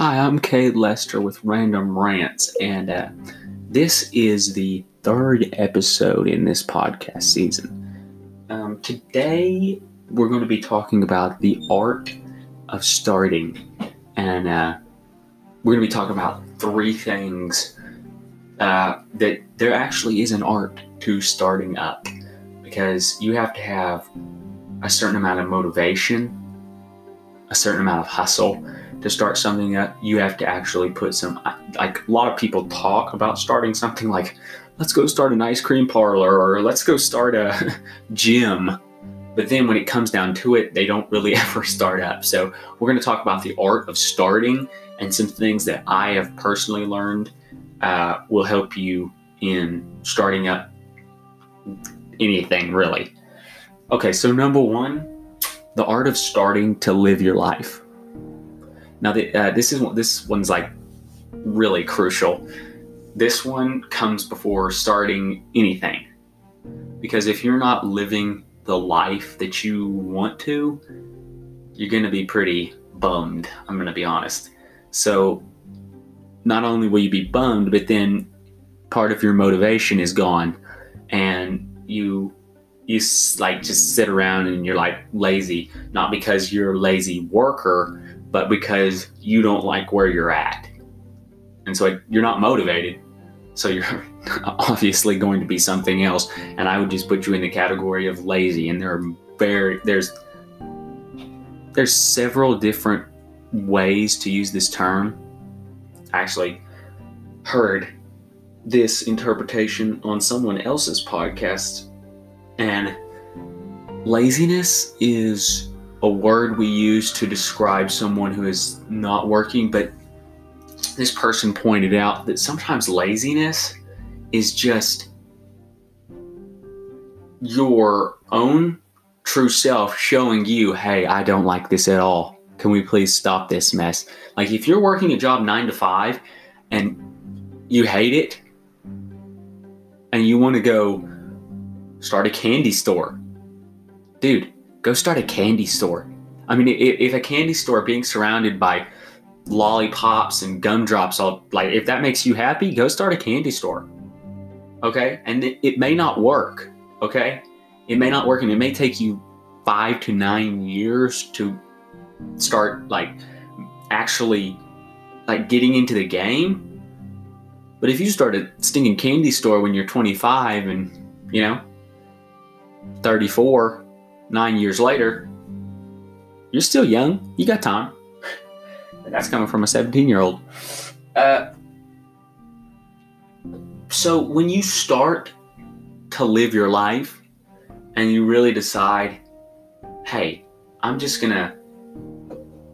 Hi, I'm Kay Lester with Random Rants, and uh, this is the third episode in this podcast season. Um, today, we're going to be talking about the art of starting, and uh, we're going to be talking about three things uh, that there actually is an art to starting up because you have to have a certain amount of motivation, a certain amount of hustle to start something up, you have to actually put some. Like a lot of people talk about starting something like, let's go start an ice cream parlor or let's go start a gym. But then when it comes down to it, they don't really ever start up. So we're going to talk about the art of starting and some things that I have personally learned uh, will help you in starting up anything really. Okay, so number one, the art of starting to live your life. Now, the, uh, this is this one's like really crucial. This one comes before starting anything, because if you're not living the life that you want to, you're going to be pretty bummed. I'm going to be honest. So, not only will you be bummed, but then part of your motivation is gone, and you you like just sit around and you're like lazy, not because you're a lazy worker, but because you don't like where you're at. And so you're not motivated. So you're obviously going to be something else. And I would just put you in the category of lazy. And there are very, there's, there's several different ways to use this term. I actually heard this interpretation on someone else's podcast. And laziness is a word we use to describe someone who is not working, but this person pointed out that sometimes laziness is just your own true self showing you, hey, I don't like this at all. Can we please stop this mess? Like if you're working a job nine to five and you hate it and you want to go start a candy store, dude, go start a candy store. I mean, if, a candy store being surrounded by lollipops and gumdrops, all like if that makes you happy, go start a candy store. Okay, and it, it may not work. Okay, it may not work, and it may take you five to nine years to start like actually like getting into the game. But if you start a stinking candy store when you're 25 and you know 34 nine years later, you're still young. You got time. And that's coming from a 17 year old. Uh, so when you start to live your life and you really decide, hey, I'm just going to,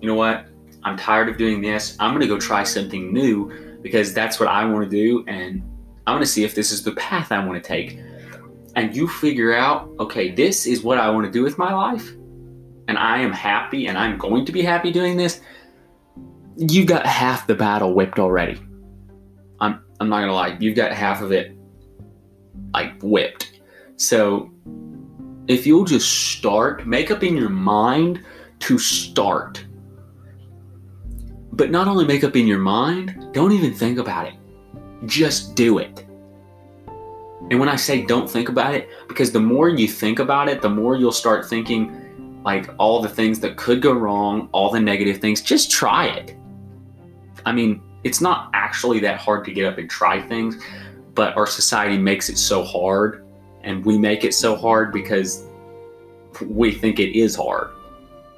you know what? I'm tired of doing this. I'm going to go try something new because that's what I want to do. And I want to see if this is the path I want to take and you figure out, okay, this is what I want to do with my life, and I am happy and I'm going to be happy doing this, you've got half the battle whipped already. I'm I'm not gonna lie, you've got half of it like whipped. So if you'll just start, make up in your mind to start. But not only make up in your mind, don't even think about it. Just do it. And when I say don't think about it, because the more you think about it, the more you'll start thinking like all the things that could go wrong, all the negative things. Just try it. I mean, it's not actually that hard to get up and try things, but our society makes it so hard, and we make it so hard because we think it is hard.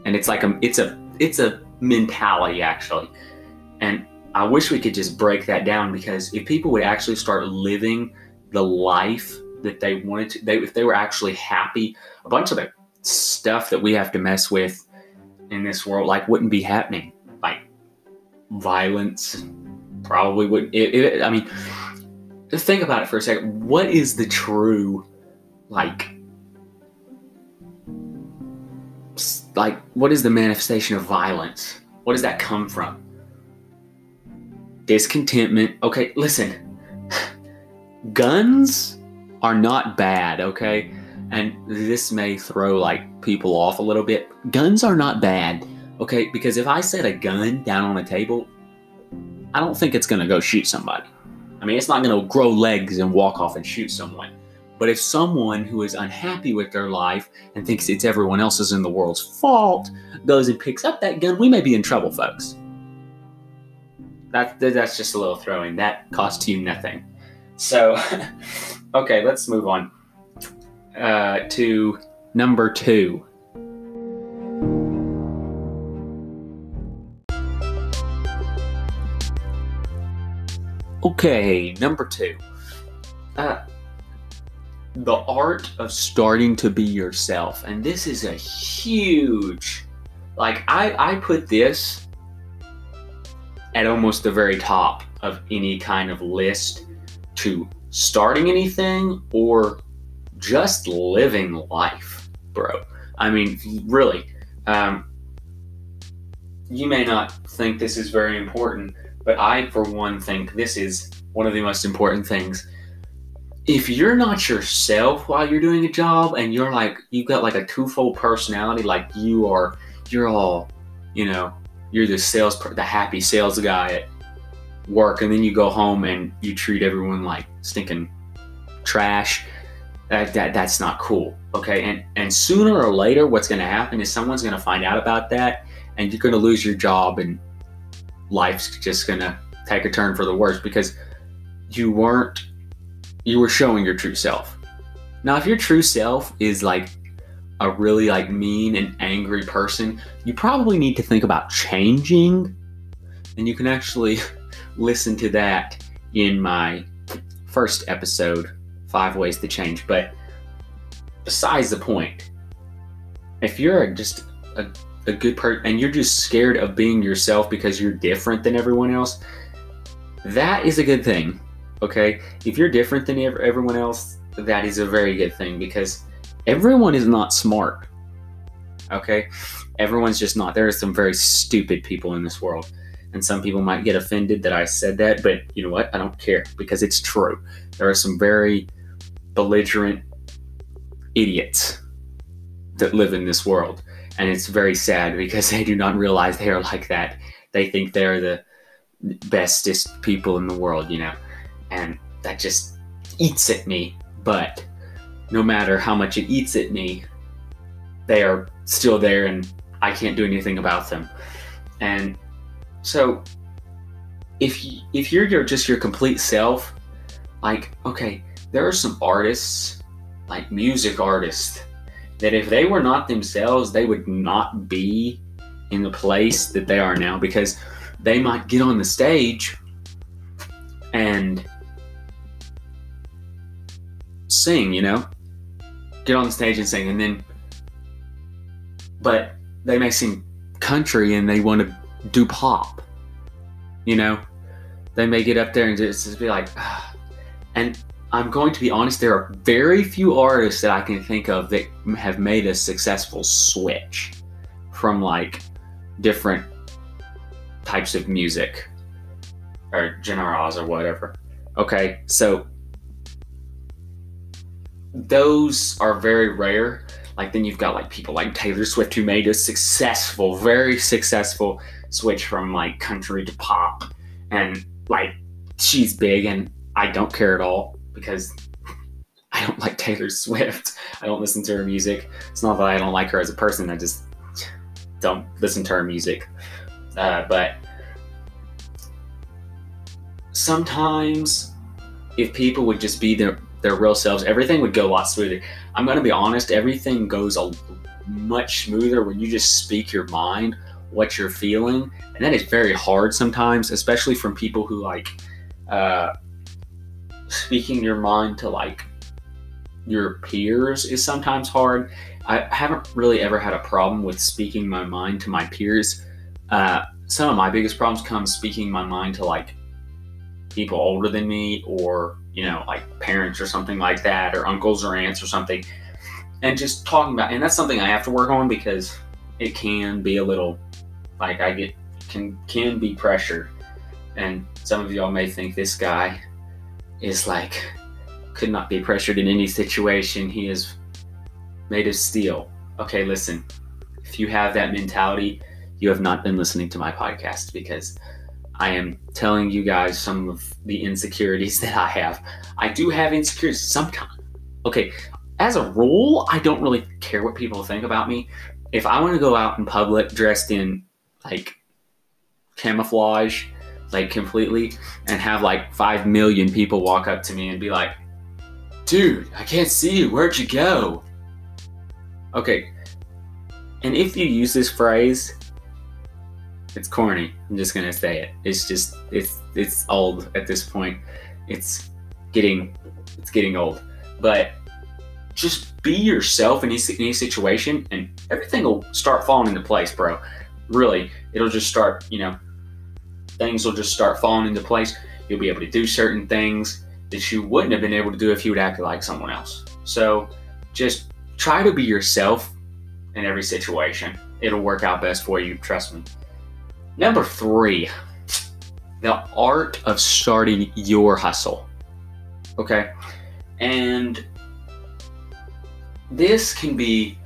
And it's like a it's a it's a mentality actually. And I wish we could just break that down because if people would actually start living the life that they wanted to they if they were actually happy a bunch of the stuff that we have to mess with in this world like wouldn't be happening. Like violence probably would it, it, i mean just think about it for a second. What is the true like like what is the manifestation of violence? What does that come from? Discontentment. Okay listen guns are not bad, okay? And this may throw like people off a little bit. Guns are not bad, okay? Because if I set a gun down on a table, I don't think it's to go shoot somebody. I mean, it's not to grow legs and walk off and shoot someone. But if someone who is unhappy with their life and thinks it's everyone else's in the world's fault goes and picks up that gun, we may be in trouble, folks. That, that's just a little throwing. That costs you nothing. So, okay, let's move on uh, to number two. Okay, number two. Uh, the art of starting to be yourself. And this is a huge, like, I, I put this at almost the very top of any kind of list to starting anything or just living life, bro. I mean, really. Um, you may not think this is very important, but I, for one, think this is one of the most important things. If you're not yourself while you're doing a job and you're like, you've got like a twofold personality, like you are, you're all, you know, you're the sales, the happy sales guy at work, and then you go home and you treat everyone like stinking trash. That, that that's not cool. Okay. And and sooner or later, what's going to happen is someone's going to find out about that, and you're going to lose your job, and life's just going to take a turn for the worse because you weren't you were showing your true self. Now, if your true self is like a really like mean and angry person, you probably need to think about changing. And you can actually listen to that in my first episode, Five Ways to Change. But besides the point, if you're just a, a good person and you're just scared of being yourself because you're different than everyone else, that is a good thing. Okay? If you're different than everyone else, that is a very good thing because everyone is not smart. Okay? Everyone's just not. There are some very stupid people in this world. And some people might get offended that I said that, but you know what? I don't care because it's true. There are some very belligerent idiots that live in this world. And it's very sad because they do not realize they are like that. They think they're the bestest people in the world, you know? And that just eats at me. But no matter how much it eats at me, they are still there and I can't do anything about them. And so if you, if you're your, just your complete self, like okay, there are some artists, like music artists, that if they were not themselves, they would not be in the place that they are now because they might get on the stage and sing, you know, get on the stage and sing, and then, but they may sing country and they want to do pop, you know, they may get up there and just, be like, and I'm going to be honest, there are very few artists that I can think of that have made a successful switch from like different types of music or genres or whatever. Okay, so those are very rare. Like then you've got like people like Taylor Swift who made a successful, very successful switch from like country to pop, and like she's big, and I don't care at all because I don't like Taylor Swift. I don't listen to her music. It's not that I don't like her as a person. I just don't listen to her music. Uh, but sometimes, if people would just be their their real selves, everything would go a lot smoother. I'm going to be honest. Everything goes a much smoother when you just speak your mind, what you're feeling, and that is very hard sometimes, especially from people who like uh, speaking your mind to like your peers is sometimes hard. I haven't really ever had a problem with speaking my mind to my peers. Uh, some of my biggest problems come speaking my mind to like people older than me or you know like parents or something like that or uncles or aunts or something and just talking about and that's something i have to work on because it can be a little like i get can can be pressured and some of y'all may think this guy is like could not be pressured in any situation. He is made of steel. Okay, listen. If you have that mentality, you have not been listening to my podcast because I am telling you guys some of the insecurities that I have. I do have insecurities sometimes. Okay, as a rule, I don't really care what people think about me. If I want to go out in public dressed in like camouflage, like completely, and have like 5 million people walk up to me and be like, dude, I can't see you. Where'd you go? Okay. And if you use this phrase, it's corny. I'm just gonna say it. It's just it's it's old at this point. It's getting it's getting old. But just be yourself in any, any situation, and everything will start falling into place, bro. Really, it'll just start. You know, things will just start falling into place. You'll be able to do certain things that you wouldn't have been able to do if you would acted like someone else. So just try to be yourself in every situation. It'll work out best for you, trust me. Number three, the art of starting your hustle. Okay. And this can be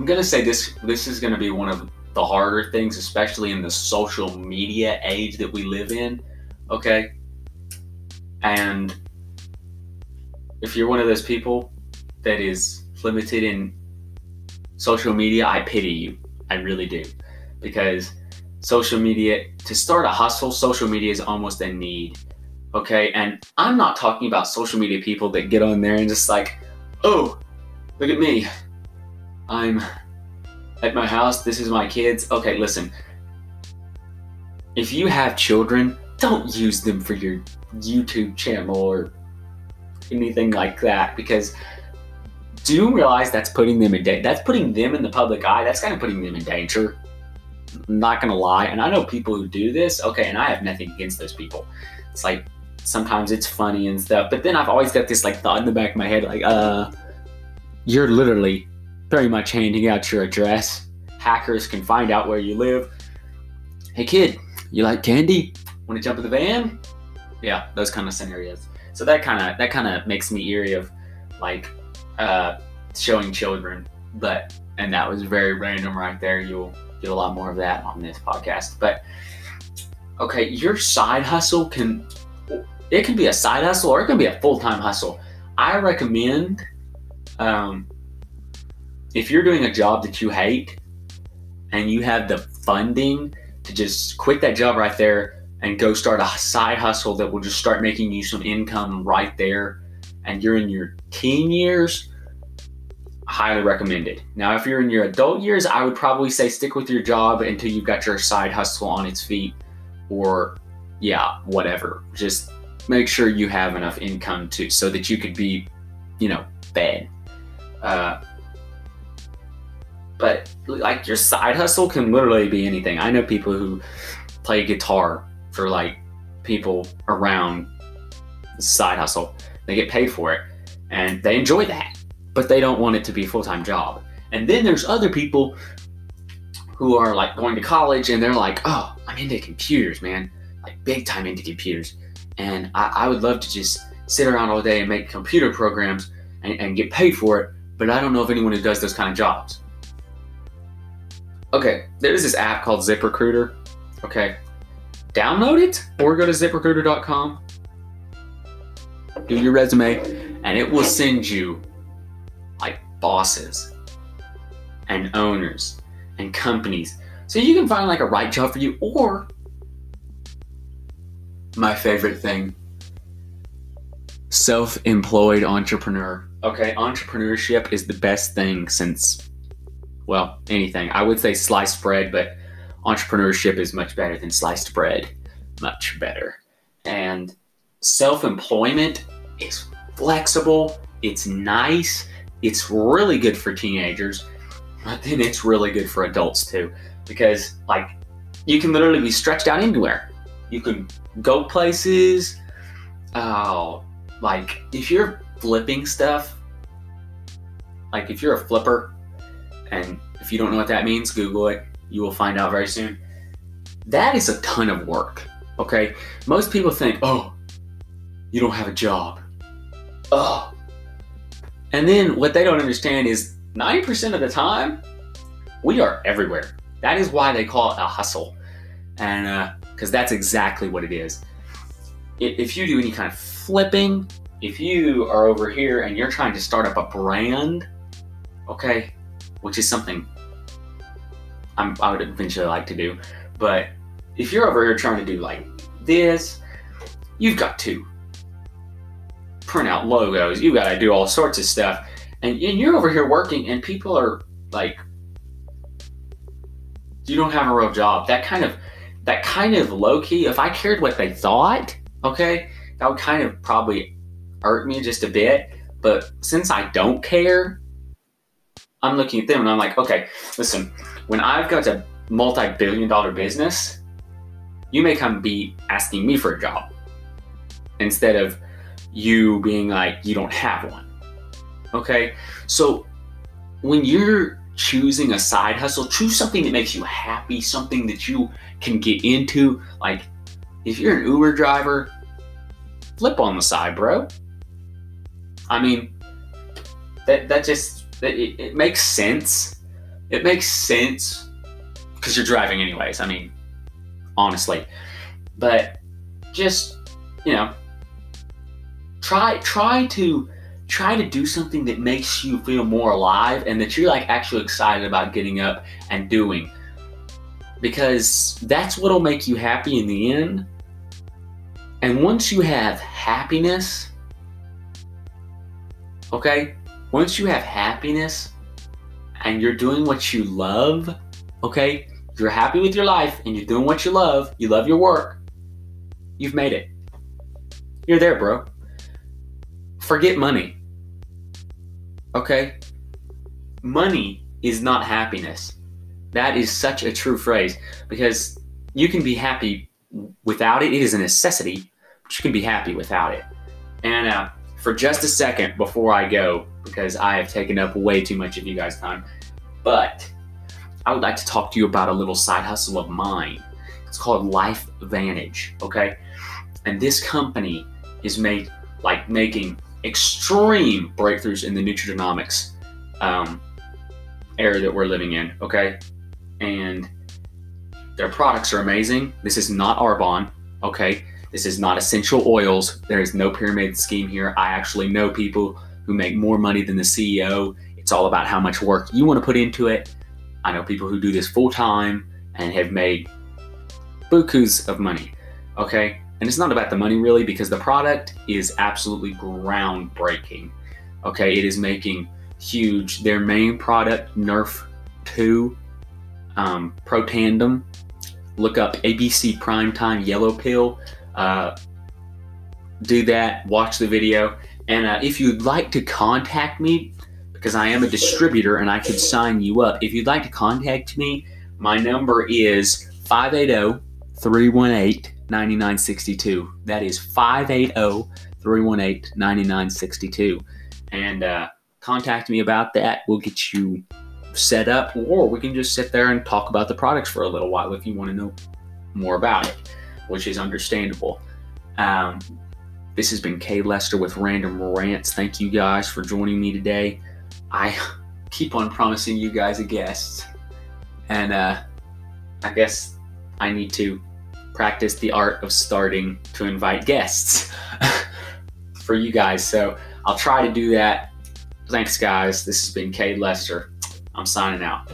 I'm gonna say this this is gonna be one of the harder things, especially in the social media age that we live in. Okay. And if you're one of those people that is limited in social media, I pity you. I really do. Because social media, to start a hustle, social media is almost a need. Okay. And I'm not talking about social media people that get on there and just like, oh, look at me. I'm at my house. This is my kids. Okay, listen. If you have children, don't use them for your YouTube channel or anything like that because do you realize that's putting them in danger? That's putting them in the public eye. That's kind of putting them in danger. I'm not gonna lie, and I know people who do this. Okay, and I have nothing against those people. It's like sometimes it's funny and stuff, but then I've always got this like thought in the back of my head, like, uh, you're literally very much handing out your address. Hackers can find out where you live. Hey kid, you like candy? Want to jump in the van? Yeah, those kind of scenarios. So that kind of that kind of makes me eerie of like uh, showing children. But and that was very random right there. You'll get a lot more of that on this podcast. But okay, your side hustle can it can be a side hustle or it can be a full time hustle. I recommend um, if you're doing a job that you hate and you have the funding to just quit that job right there and go start a side hustle that will just start making you some income right there and you're in your teen years highly recommended. Now if you're in your adult years i would probably say stick with your job until you've got your side hustle on its feet or yeah whatever. Just make sure you have enough income to so that you could be you know fed. Uh, but like your side hustle can literally be anything. I know people who play guitar for like people around side hustle. They get paid for it and they enjoy that, but they don't want it to be a full time job. And then there's other people who are like going to college and they're like, oh, I'm into computers, man, like big time into computers. And I, I would love to just sit around all day and make computer programs and, and get paid for it, but I don't know of anyone who does those kind of jobs. Okay, there's this app called ZipRecruiter. Okay, download it or go to ziprecruiter.com, do your resume, and it will send you like bosses and owners and companies. So you can find like a right job for you or my favorite thing self employed entrepreneur. Okay, entrepreneurship is the best thing since well, anything. I would say sliced bread, but entrepreneurship is much better than sliced bread. Much better. And self employment is flexible, it's nice, it's really good for teenagers, but then it's really good for adults too. Because, like, you can literally be stretched out anywhere. You can go places. Oh, like, if you're flipping stuff, like, if you're a flipper, and if you don't know what that means, Google it. You will find out very soon. That is a ton of work. Okay? Most people think, oh, you don't have a job. Oh. And then what they don't understand is 90% of the time, we are everywhere. That is why they call it a hustle. and because uh, that's exactly what it is. If you do any kind of flipping, if you are over here and you're trying to start up a brand, okay, which is something I'm, I would eventually like to do, but if you're over here trying to do like this, you've got to print out logos, you got to do all sorts of stuff, and, and you're over here working, and people are like, you don't have a real job. That kind of that kind of low key, if I cared what they thought, okay, that would kind of probably hurt me just a bit. But since I don't care, I'm looking at them and I'm like, okay, listen, when I've got a multi billion dollar business, you may come be asking me for a job instead of you being like, you don't have one. Okay? So when you're choosing a side hustle, choose something that makes you happy, something that you can get into. Like, if you're an Uber driver, flip on the side, bro. I mean, that that just it, it makes sense. It makes sense because you're driving anyways. I mean, honestly, but just you know, try try to try to do something that makes you feel more alive and that you're like actually excited about getting up and doing because that's what'll make you happy in the end and once you have happiness okay once you have happiness and you're doing what you love okay you're happy with your life and you're doing what you love you love your work you've made it you're there bro forget money Okay? Money is not happiness. That is such a true phrase because you can be happy without it. It is a necessity, but you can be happy without it. And uh, for just a second before I go, because I have taken up way too much of you guys' time, but I would like to talk to you about a little side hustle of mine. It's called Life Vantage, okay? And this company is made like making extreme breakthroughs in the nutrigenomics um, era that we're living in. Okay, and their products are amazing. This is not Arbonne. Okay, this is not essential oils. There is no pyramid scheme here. I actually know people who make more money than the CEO. It's all about how much work you want to put into it. I know people who do this full time and have made bukus of money. Okay, and it's not about the money really because the product is absolutely groundbreaking. Okay, it is making huge. Their main product, Nerf 2 um, Protandim. Look up ABC Primetime Yellow Pill. Uh, do that, watch the video. And uh, if you'd like to contact me, because I am a distributor and I could sign you up, if you'd like to contact me, my number is 580 318 9962. That is 580 318 9962. And uh, contact me about that. We'll get you set up, or we can just sit there and talk about the products for a little while if you want to know more about it, which is understandable. Um, this has been Kay Lester with Random Rants. Thank you guys for joining me today. I keep on promising you guys a guest, and uh, I guess I need to practice the art of starting to invite guests for you guys. So I'll try to do that. Thanks, guys. This has been Cade Lester. I'm signing out.